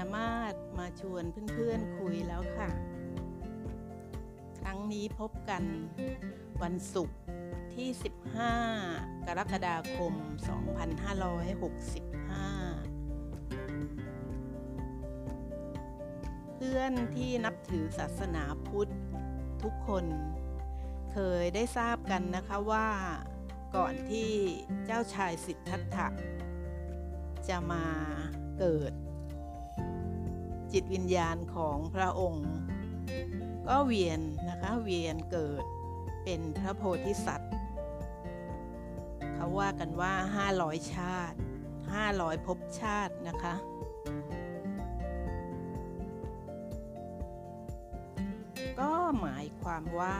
นามาศมาชวนเพื่อนๆคุยแล้วค่ะ ครั้งนี้พบกันวันศุกร์ที่ 15 กรกฎาคม 2565 เพื่อนที่นับถือศาสนาพุทธทุกคน เคยได้ทราบกันนะคะว่า ก่อนที่เจ้าชายสิทธัตถะจะมาเกิด จิตวิญญาณของพระองค์ ก็เวียนนะคะเวียนเกิดเป็นพระโพธิสัตว์เขาว่ากันว่า 500 ชาติ 500ภพชาตินะคะ ก็หมายความว่า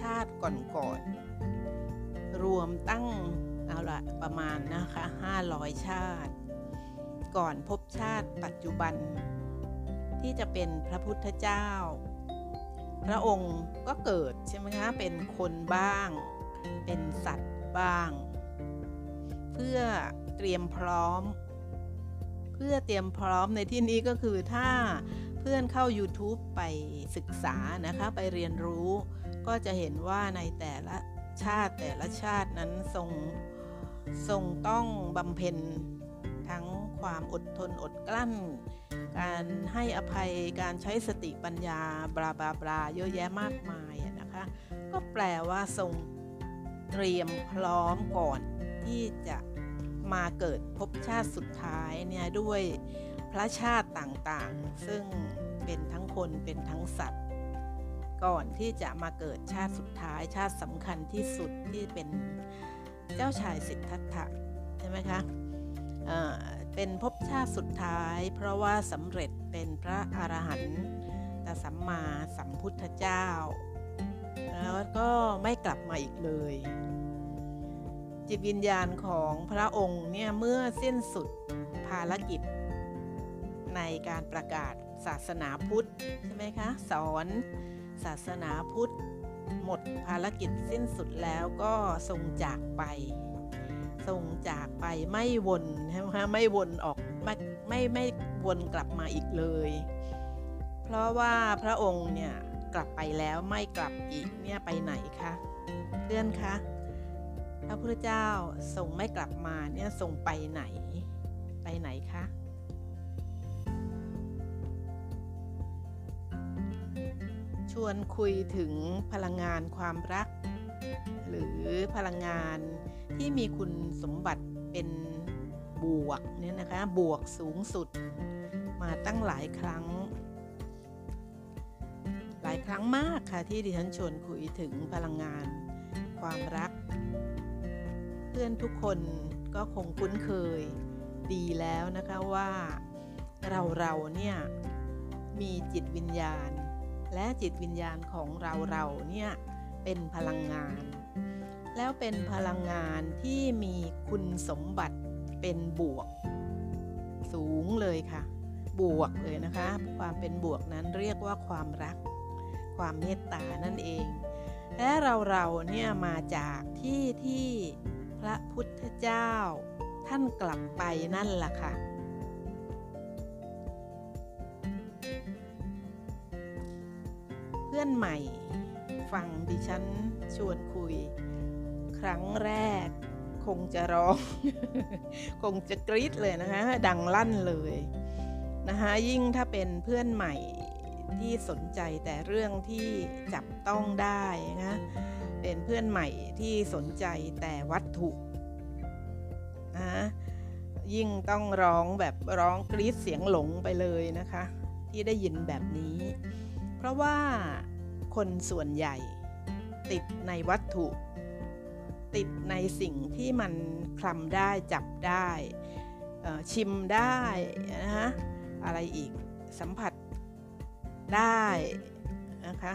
ชาติก่อนๆรวมตั้งเอาละประมาณนะคะ 500 ชาติ ก่อนพบชาติปัจจุบัน ที่จะเป็นพระพุทธเจ้า พระองค์ก็เกิดใช่ไหมคะเป็นคนบ้าง เป็นสัตว์บ้าง เพื่อเตรียมพร้อม เพื่อเตรียมพร้อมในที่นี้ก็คือถ้าเพื่อนเข้า YouTube ไปศึกษานะคะไปเรียนรู้ก็จะเห็นว่าในแต่ละชาติแต่ละชาตินั้นทรงทรงต้องบำเพ็ญทั้ง ความอดทนอดกลั้น การให้อภัยการใช้สติปัญญาบลาบลาบลาเยอะแยะมากมายนะคะ ก็แปลว่าทรงเตรียมพร้อมก่อนที่จะมาเกิดภพชาติสุดท้ายเนี่ยด้วยพระชาติต่างๆ ซึ่งเป็นทั้งคนเป็นทั้งสัตว์ ก่อนที่จะมาเกิดชาติสุดท้ายชาติสำคัญที่สุดที่เป็นเจ้าชายสิทธัตถะใช่ไหมคะ เป็นภพชาติสุดท้าย เพราะว่าสำเร็จเป็นพระอรหันตสัมมาสัมพุทธเจ้า แล้วก็ไม่กลับมาอีกเลย จิตวิญญาณของพระองค์เนี่ยเมื่อสิ้นสุดภารกิจ ในการประกาศศาสนาพุทธใช่ไหมคะ สอนศาสนาพุทธ หมดภารกิจสิ้นสุดแล้วก็ทรงจากไป ทรงจากไปไม่วนใช่ไหมคะไม่วนออกไม่ไม่ไม่วนกลับมาอีกเลย เพราะว่าพระองค์เนี่ยกลับไปแล้วไม่กลับอีกเนี่ยไปไหนคะเพื่อนคะพระพุทธเจ้าทรงไม่กลับมาเนี่ยทรงไปไหนไปไหนคะชวนคุยถึงพลังงานความรัก หรือพลังงาน ที่มีคุณสมบัติเป็นบวกเนี่ยนะคะบวกสูงสุดมาตั้งหลายครั้ง หลายครั้งมากค่ะที่ดิฉันชวนคุยถึงพลังงาน ความรัก เพื่อนทุกคนก็คงคุ้นเคยดีแล้วนะคะว่าเราเราเนี่ยมีจิตวิญญาณ และจิตวิญญาณของเราเราเนี่ยเป็นพลังงาน แล้วเป็นพลังงานที่มีคุณสมบัติเป็นบวก สูงเลยค่ะ บวกเลยนะคะ ความเป็นบวกนั้นเรียกว่าความรัก ความเมตตานั่นเอง และเราเราเนี่ยมาจากที่ที่พระพุทธเจ้า ท่านกลับไปนั่นแหละค่ะเพื่อนใหม่ ฟังดิฉันชวนคุย ครั้งแรก คงจะร้อง คงจะกรี๊ดเลยนะคะ ดังลั่นเลยนะคะยิ่งถ้าเป็นเพื่อนใหม่ที่สนใจแต่เรื่องที่จับต้องได้นะเป็นเพื่อนใหม่ที่สนใจแต่วัตถุนะยิ่งต้องร้องแบบร้องกรี๊ดเสียงหลงไปเลยนะคะ ที่ได้ยินแบบนี้ เพราะว่าคนส่วนใหญ่ติดในวัตถุ ติดในสิ่งที่มันคลำได้จับได้ชิมได้นะฮะอะไรอีกสัมผัสได้นะคะ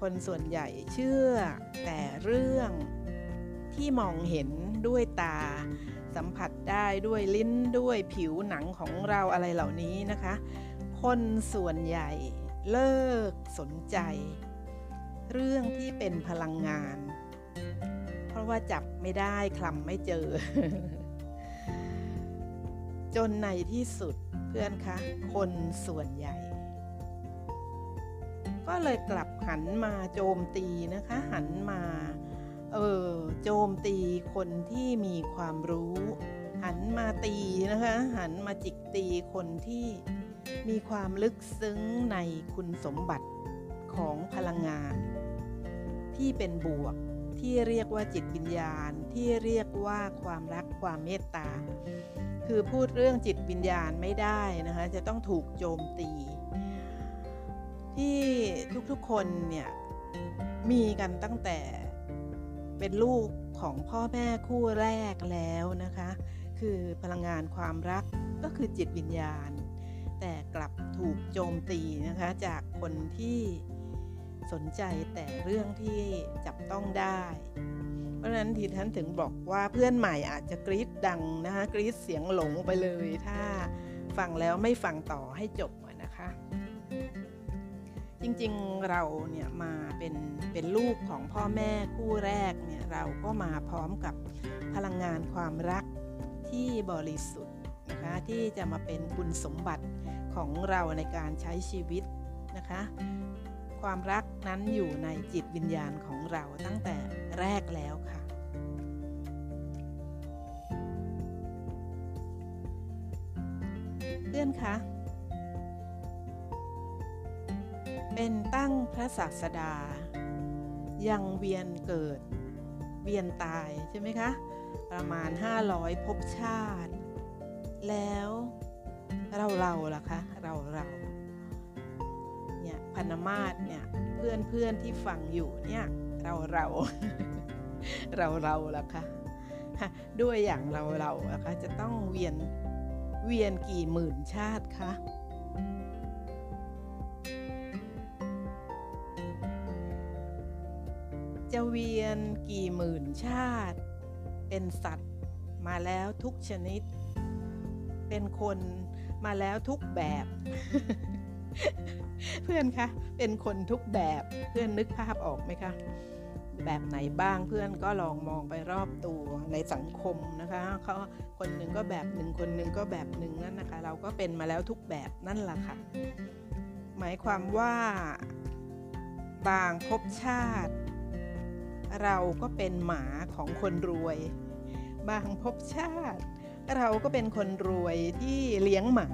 คนส่วนใหญ่เชื่อแต่เรื่องที่มองเห็นด้วยตา สัมผัสได้ด้วยลิ้นด้วยผิวหนังของเราอะไรเหล่านี้นะคะ คนส่วนใหญ่เลิกสนใจ เรื่องที่เป็นพลังงาน ราะว่าจับไม่ได้คลำไม่เจอ จนในที่สุดเพื่อนคะ คนส่วนใหญ่ ก็เลยกลับหันมาโจมตีนะคะ หันมา เออโจมตีคนที่มีความรู้ หันมาตีนะคะ หันมาจิกตีคนที่มีความลึกซึ้งในคุณสมบัติของพลังงาน ที่เป็นบวก ที่เรียกว่าจิตวิญญาณ ที่เรียกว่าความรักความเมตตา คือพูดเรื่องจิตวิญญาณไม่ได้นะคะจะต้องถูกโจมตี ที่ทุกๆคนเนี่ยมีกันตั้งแต่เป็นลูกของพ่อแม่คู่แรกแล้วนะคะ คือพลังงานความรักก็คือจิตวิญญาณ แต่กลับถูกโจมตีนะคะจากคนที่ สนใจแต่เรื่องที่จับต้องได้ เพราะฉะนั้นทีท่านถึงบอกว่าเพื่อนใหม่อาจจะกรี๊ดดังนะคะกรี๊ดเสียงหลงไปเลย ถ้าฟังแล้วไม่ฟังต่อให้จบนะคะ จริงๆเราเนี่ยมาเป็นเป็นลูกของพ่อแม่คู่แรกเนี่ยเราก็มาพร้อมกับพลังงานความรักที่บริสุทธิ์นะคะที่จะมาเป็นคุณสมบัติของเราในการใช้ชีวิตนะคะ ความรักนั้นอยู่ในจิตวิญญาณของเราตั้งแต่แรกแล้วค่ะ เพื่อนคะ เป็นตั้งพระศาสดา ยังเวียนเกิด เวียนตายใช่ไหมคะ ประมาณ 500 ภพชาติ แล้วเราเราล่ะคะ พันมาศเนี่ยเพื่อนเพื่อนที่ฟังอยู่เนี่ยเราเราเราเราล่ะคะด้วยอย่างเราเราอะคะจะต้องเวียนเวียนกี่หมื่นชาติคะจะเวียนกี่หมื่นชาติ เป็นสัตว์มาแล้วทุกชนิด เป็นคนมาแล้วทุกแบบ เพื่อนคะเป็นคนทุกแบบเพื่อนนึกภาพออกไหมคะแบบไหนบ้างเพื่อนก็ลองมองไปรอบตัวในสังคมนะคะเขาคนหนึ่งก็แบบหนึ่งคนหนึ่งก็แบบหนึ่งนั่นนะคะ เราก็เป็นมาแล้วทุกแบบนั่นแหละค่ะ หมายความว่าบางภพชาติ เราก็เป็นหมาของคนรวย บางภพชาติ เราก็เป็นคนรวยที่เลี้ยงหมา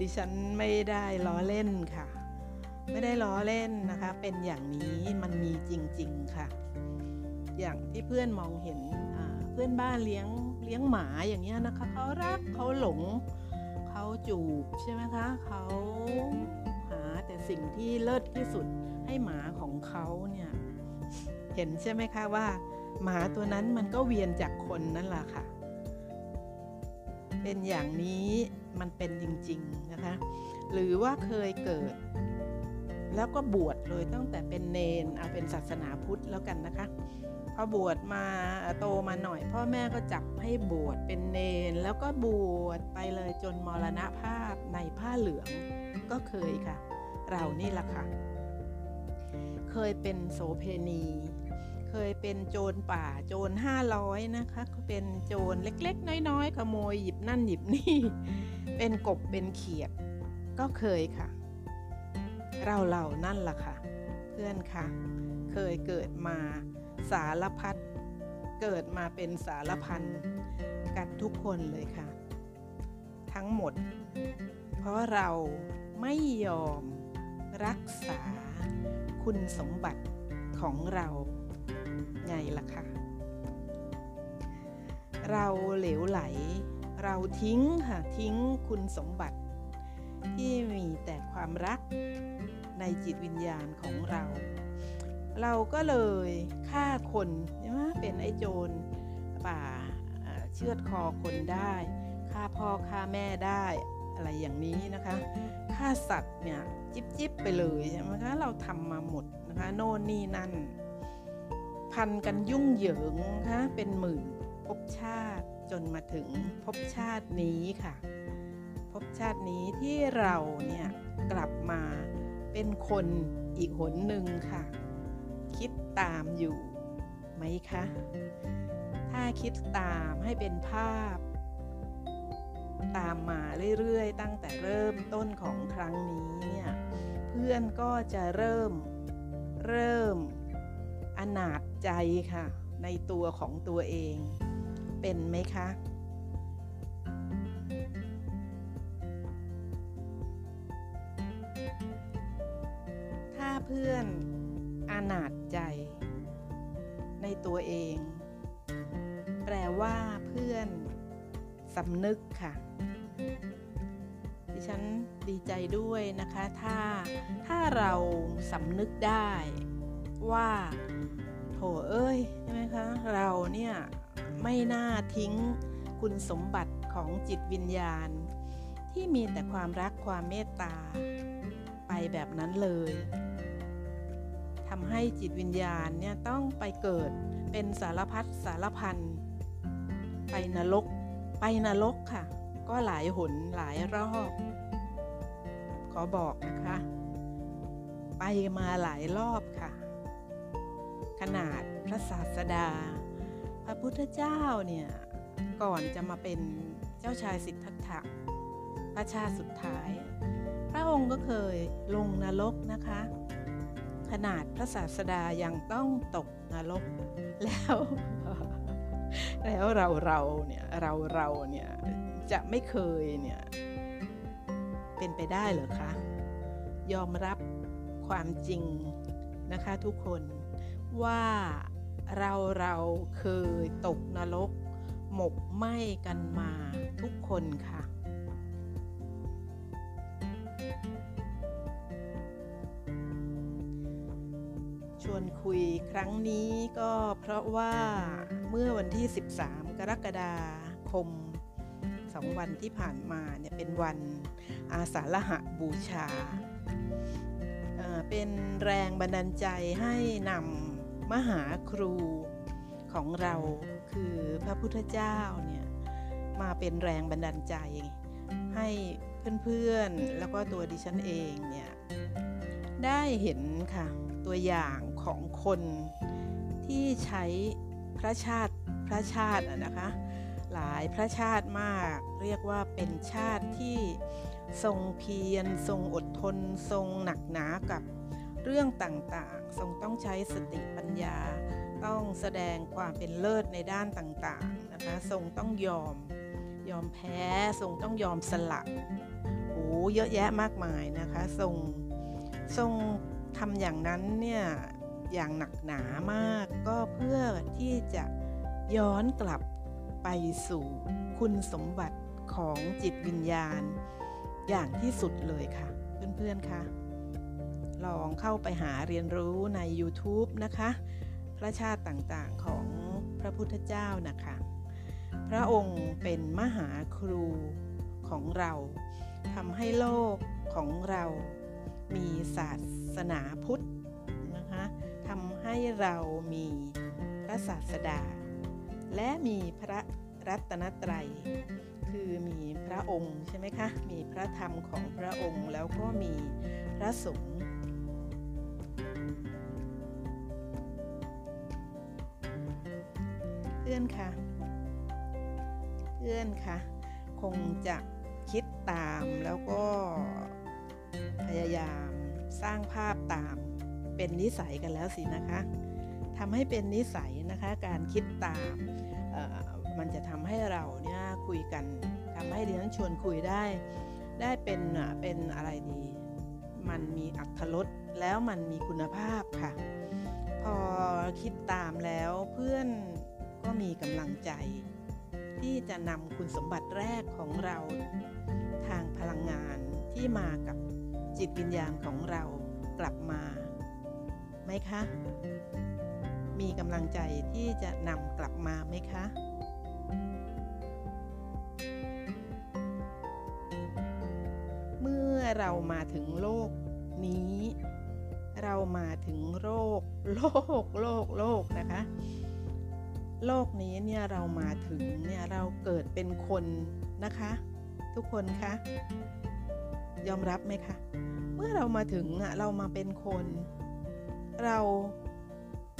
ดิฉันไม่ได้ล้อเล่นค่ะ ไม่ได้ล้อเล่นนะคะ เป็นอย่างนี้มันมีจริง ๆ ค่ะ อย่างที่เพื่อนมองเห็นเพื่อนบ้านเลี้ยงเลี้ยงหมาอย่างเงี้ยนะคะเขารักเขาหลงเขาจูบใช่ไหมคะเขาหาแต่สิ่งที่เลิศที่สุดให้หมาของเขาเนี่ยเห็นใช่ไหมคะว่า หมาตัวนั้นมันก็เวียนจากคนนั่นแหละค่ะ เป็นอย่างนี้ มันเป็นจริง ๆ นะคะ หรือว่าเคยเกิด แล้วก็บวชเลยตั้งแต่เป็นเนนเอาเป็นศาสนาพุทธแล้วกันนะคะพอบวชมาโตมาหน่อย พ่อแม่ก็จับให้บวชเป็นเนน แล้วก็บวชไปเลยจนมรณภาพในผ้าเหลืองก็เคยค่ะ เรานี่แหละค่ะ เคยเป็นโสเพณี เคยเป็นโจรป่าโจรห้าร้อยนะคะเขาเป็นโจรเล็กๆ น้อยๆ ขโมยหยิบนั่นหยิบนี่ เป็นกบเป็นเขียด ก็เคยค่ะ เราเหล่านั่นล่ะค่ะ เพื่อนค่ะ เคยเกิดมาสารพัดเกิดมาเป็นสารพันกันทุกคนเลยค่ะ ทั้งหมด เพราะเราไม่ยอมรักษาคุณสมบัติของเรา ไงล่ะคะ เราเหลวไหล เราทิ้งค่ะทิ้งคุณสมบัติ ที่มีแต่ความรักในจิตวิญญาณของเรา เราก็เลยฆ่าคนใช่ไหมเป็นไอ้โจรป่าเชือดคอคนได้ฆ่าพ่อฆ่าแม่ได้อะไรอย่างนี้นะคะฆ่าสัตว์เนี่ย จิบจิบไปเลยใช่ไหมคะเราทำมาหมดนะคะ โน่นนี่นั่น พันกันยุ่งเหยิงคะเป็นหมื่นภพชาติจนมาถึงภพชาตินี้ค่ะภพชาตินี้ที่เราเนี่ยกลับมาเป็นคนอีกหนหนึ่งค่ะ คิดตามอยู่ไหมคะ ถ้าคิดตามให้เป็นภาพ ตามมาเรื่อยๆ ตั้งแต่เริ่มต้นของครั้งนี้เนี่ยเพื่อนก็จะเริ่มเริ่ม อนาจใจค่ะ ในตัวของตัวเอง เป็นไหมคะ ถ้าเพื่อนอนาจใจ ในตัวเอง แปลว่าเพื่อนสำนึกค่ะดิฉันดีใจด้วยนะคะ ถ้าถ้าเราสำนึกได้ว่า โถเอ้ยใช่ไหมคะเราเนี่ยไม่น่าทิ้งคุณสมบัติของจิตวิญญาณ ที่มีแต่ความรักความเมตตา ไปแบบนั้นเลยทำให้จิตวิญญาณเนี่ยต้องไปเกิดเป็นสารพัดสารพันไปนรกไปนรกค่ะ ก็หลายหนหลายรอบ ขอบอกนะคะ ไปมาหลายรอบค่ะ ขนาดพระศาสดา พระพุทธเจ้าเนี่ยก่อนจะมาเป็นเจ้าชายสิทธัตถะพระชาสุดท้าย พระองค์ก็เคยลงนรกนะคะ ขนาดพระศาสดายังต้องตกนรกแล้ว แล้วเราเราเนี่ยเราเราเนี่ยจะไม่เคยเนี่ยเป็นไปได้เหรอคะ ยอมรับความจริงนะคะทุกคน ว่าเราเราเคยตกนรก หมกไหม้กันมาทุกคนค่ะ ชวนคุยครั้งนี้ก็เพราะว่าเมื่อวันที่ 13 กรกฎาคมสองวันที่ผ่านมาเนี่ยเป็นวันอาสาฬหบูชา เป็นแรงบันดาลใจให้นำ มหาครูของเราคือพระพุทธเจ้าเนี่ยมาเป็นแรงบันดาลใจ ให้เพื่อนๆแล้วก็ตัวดิฉันเองเนี่ยได้เห็นค่ะตัวอย่างของคนที่ใช้พระชาติพระชาตินะคะ หลายพระชาติมากเรียกว่าเป็นชาติที่ทรงเพียรทรงอดทน ทรงหนักหนากับ เรื่องต่างๆ ทรงต้องใช้สติปัญญา ต้องแสดงความเป็นเลิศในด้านต่างๆนะคะ ทรงต้องยอม ยอมแพ้ทรงต้องยอมสละโอ้เยอะแยะมากมายนะคะ ทรงทรงทำอย่างนั้นเนี่ยอย่างหนักหนามากก็เพื่อที่จะย้อนกลับไปสู่คุณสมบัติของจิตวิญญาณ อย่างที่สุดเลยค่ะ เพื่อนๆค่ะ ลองเข้าไปหาเรียนรู้ใน YouTube นะคะ พระชาติต่างๆของพระพุทธเจ้านะคะ พระองค์เป็นมหาครูของเราทำให้โลกของเรามีศาสนาพุทธนะคะทำให้เรามีพระศาสดา และมีพระรัตนตรัย คือมีพระองค์ใช่ไหมคะ มีพระธรรมของพระองค์แล้วก็มีพระสงฆ์ พื่อนคะเพื่อนคะคงจะคิดตามแล้วก็พยายามสร้างภาพตามเป็นนิสัยกันแล้วสินะคะทำให้เป็นนิสัยนะคะการคิดตามมันจะทำให้เราเนี่ยคุยกันทำให้เรียนชวนคุยได้ ได้เป็นเป็นอะไรดี มันมีอัตรสแล้วมันมีคุณภาพค่ะ พอคิดตามแล้วเพื่อน ก็มีกำลังใจ ที่จะนำคุณสมบัติแรกของเรา ทางพลังงานที่มากับจิตวิญญาณของเรากลับมาไหมคะ มีกำลังใจที่จะนำกลับมาไหมคะเมื่อเรามาถึงโลกนี้ เรามาถึงโรคโลกโลกโลกนะคะ โลกนี้เนี่ยเรามาถึงเนี่ยเราเกิดเป็นคนนะคะ ทุกคนคะยอมรับไหมคะ เมื่อเรามาถึงอะเรามาเป็นคน เรา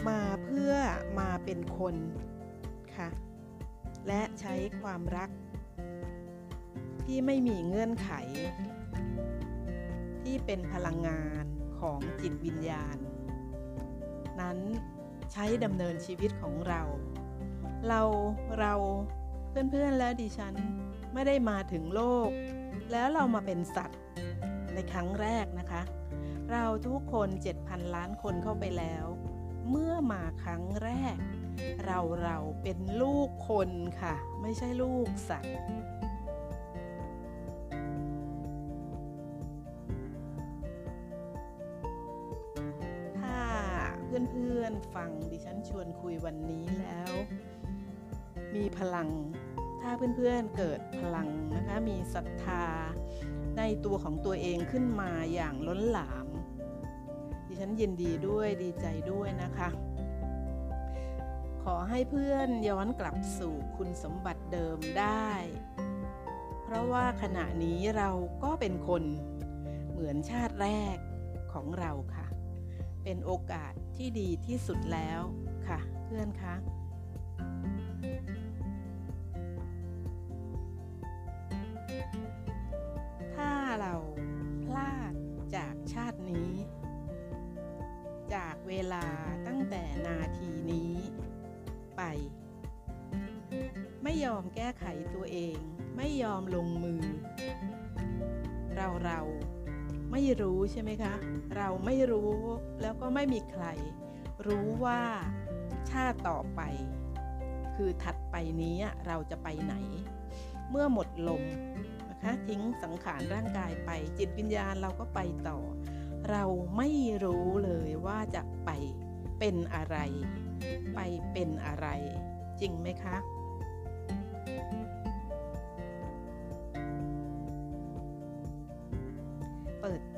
มาเพื่อมาเป็นคนค่ะ และใช้ความรัก ที่ไม่มีเงื่อนไข ที่เป็นพลังงานของจิตวิญญาณ นั้นใช้ดำเนินชีวิตของเรา เราเราเพื่อนๆและดิฉันไม่ได้มาถึงโลก แล้วเรามาเป็นสัตว์ในครั้งแรกนะคะ เราทุกคน 7,000 ล้านคนเข้าไปแล้ว เมื่อมาครั้งแรก เราเราเป็นลูกคนค่ะ ไม่ใช่ลูกสัตว์ถ้าเพื่อนๆฟังดิฉันชวนคุยวันนี้แล้ว มีพลัง ถ้าเพื่อนๆเกิดพลังนะคะ มีศรัทธาในตัวของตัวเองขึ้นมาอย่างล้นหลาม ดิฉันยินดีด้วยดีใจด้วยนะคะ ขอให้เพื่อนย้อนกลับสู่คุณสมบัติเดิมได้ เพราะว่าขณะนี้เราก็เป็นคนเหมือนชาติแรกของเราค่ะ เป็นโอกาสที่ดีที่สุดแล้วค่ะ เพื่อนคะ ยอมแก้ไขตัวเอง ไม่ยอมลงมือ เราเราไม่รู้ใช่ไหมคะ เราไม่รู้แล้วก็ไม่มีใคร รู้ว่าชาติต่อไป คือถัดไปนี้เราจะไปไหน เมื่อหมดลมนะคะทิ้งสังขารร่างกายไป จิตวิญญาณเราก็ไปต่อ เราไม่รู้เลยว่าจะไปเป็นอะไร ไปเป็นอะไร จริงไหมคะ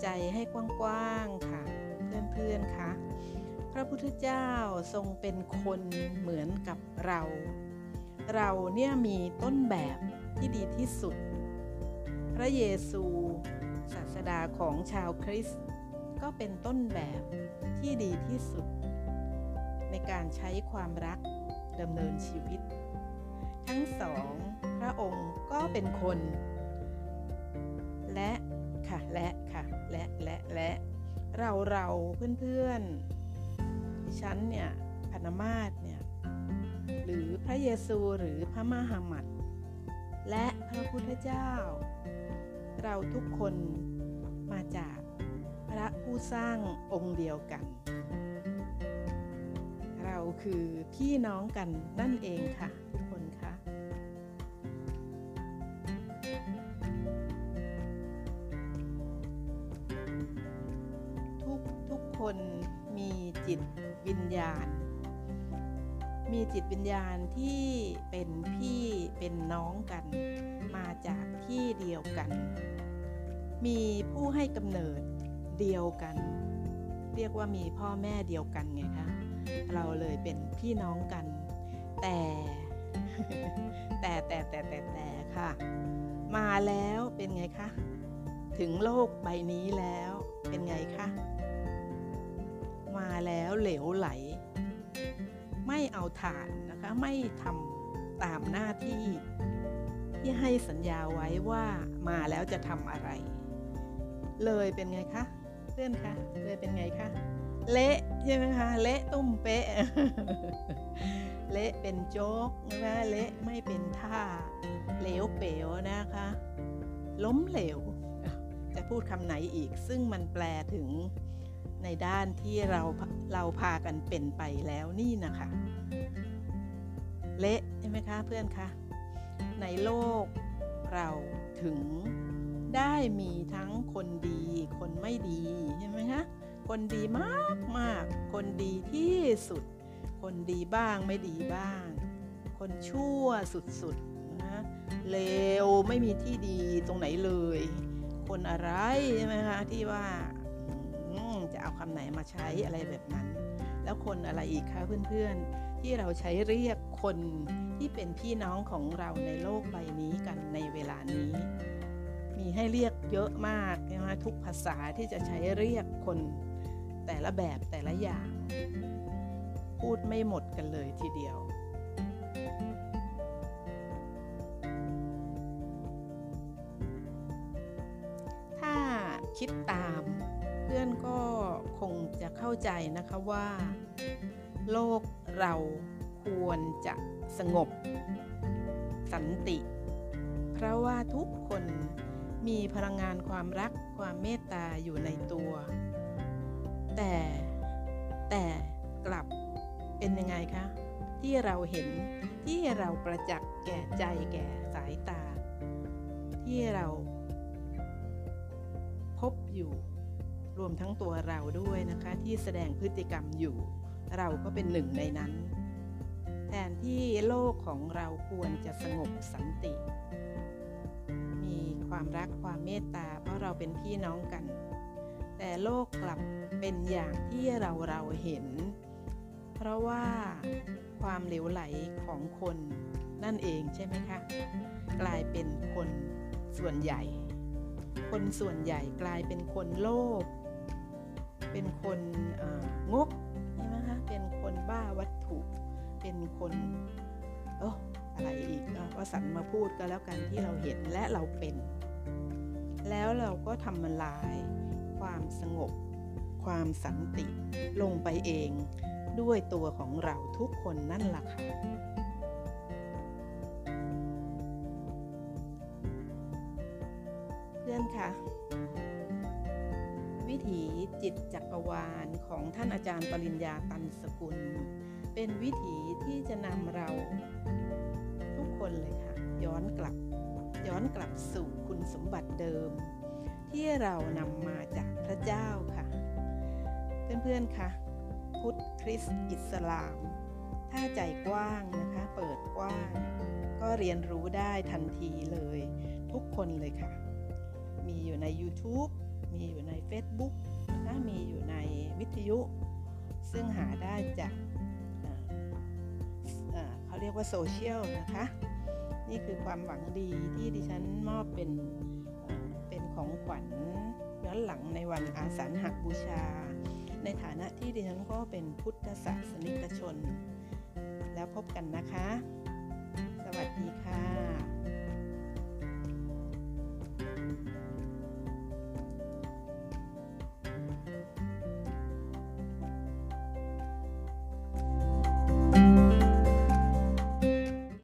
ใจให้กว้างๆค่ะ เพื่อนๆคะพระพุทธเจ้าทรงเป็นคนเหมือนกับเรา เราเนี่ยมีต้นแบบที่ดีที่สุด พระเยซูศาสดาของชาวคริสต์ก็เป็นต้นแบบที่ดีที่สุด ในการใช้ความรักดำเนินชีวิต ทั้งสองพระองค์ก็เป็นคน และค่ะและค่ะ และและและเราเราเพื่อนๆดิฉันเนี่ยพนมาศเนี่ยหรือพระเยซูหรือพระมหามัดและพระพุทธเจ้า เราทุกคนมาจากพระผู้สร้างองค์เดียวกัน เราคือพี่น้องกันนั่นเองค่ะ วิญญาณ มีจิตวิญญาณที่เป็นพี่เป็นน้องกัน มาจากที่เดียวกัน มีผู้ให้กำเนิดเดียวกัน เรียกว่ามีพ่อแม่เดียวกันไงคะเราเลยเป็นพี่น้องกัน แต่แต่แต่แต่แต่แต่ค่ะ มาแล้วเป็นไงคะ ถึงโลกใบนี้แล้วเป็นไงคะ มาแล้วเหลวไหล ไม่เอาฐานนะคะไม่ทำตามหน้าที่ที่ให้สัญญาไว้ว่ามาแล้วจะทำอะไร เลยเป็นไงคะเพื่อนคะเลยเป็นไงคะเละใช่ไหมคะเละตุ้มเป๊ะเละเป็นโจ๊กนะเละไม่เป็นท่าเหลวเป๋วนะคะ ล้มเหลว จะพูดคำไหนอีกซึ่งมันแปลถึง ในด้านที่เราเราพากันเป็นไปแล้วนี่นะคะ เละใช่ไหมคะเพื่อนคะในโลกเราถึงได้มีทั้งคนดีคนไม่ดีใช่ไหมคะคนดีมากมากคนดีที่สุด คนดีบ้างไม่ดีบ้าง คนชั่วสุดๆนะเลวไม่มีที่ดีตรงไหนเลย คนอะไรใช่ไหมคะที่ว่า จะเอาคำไหนมาใช้อะไรแบบนั้น แล้วคนอะไรอีกคะเพื่อนๆ ที่เราใช้เรียกคนที่เป็นพี่น้องของเราในโลกใบนี้กันในเวลานี้ มีให้เรียกเยอะมากใช่ไหมทุกภาษาที่จะใช้เรียกคนแต่ละแบบแต่ละอย่าง พูดไม่หมดกันเลยทีเดียวถคิดตาม พื่อนก็คงจะเข้าใจนะคะว่า โลกเราควรจะสงบ สันติ เพราะว่าทุกคนมีพลังงานความรักความเมตตาอยู่ในตัว แต่แต่กลับเป็นยังไงคะ ที่เราเห็นที่เราประจักษ์แก่ใจแก่สายตา ที่เราพบอยู่ รวมทั้งตัวเราด้วยนะคะที่แสดงพฤติกรรมอยู่ เราก็เป็นหนึ่งในนั้น แทนที่โลกของเราควรจะสงบสันติ มีความรักความเมตตา เพราะเราเป็นพี่น้องกัน แต่โลกกลับเป็นอย่างที่เราเราเห็น เพราะว่าความเหลวไหลของคนนั่นเองใช่ไหมคะ กลายเป็นคนส่วนใหญ่ คนส่วนใหญ่กลายเป็นคนโลภ เป็นคนงกใช่ไหมคะเป็นคนบ้าวัตถุ เป็นคนเอออะไรอีกเอาว่าสันมาพูดก็แล้วกันที่เราเห็นและเราเป็น แล้วเราก็ทำลาย ความสงบ ความสันติ ลงไปเองด้วยตัวของเราทุกคนนั่นแหละค่ะ จิตจักรวาลของท่านอาจารย์ปริญญาตันสกุล เป็นวิถีที่จะนำเราทุกคนเลยค่ะ ย้อนกลับย้อนกลับสู่คุณสมบัติเดิม ที่เรานำมาจากพระเจ้าค่ะ เพื่อนๆค่ะ พุทธคริสต์อิสลาม ถ้าใจกว้างนะคะ เปิดกว้าง ก็เรียนรู้ได้ทันทีเลย ทุกคนเลยค่ะ มีอยู่ใน YouTube มีอยู่ใน Facebook นะมีอยู่ในวิทยุ ซึ่งหาได้จากเขาเรียกว่าโซเชียลนะคะ นี่คือความหวังดีที่ดิฉันมอบเป็นเอ่อเป็นของขวัญย้อนหลังในวันอาสาฬหบูชา ในฐานะที่ดิฉันก็เป็นพุทธศาสนิกชน แล้วพบกันนะคะ สวัสดีค่ะ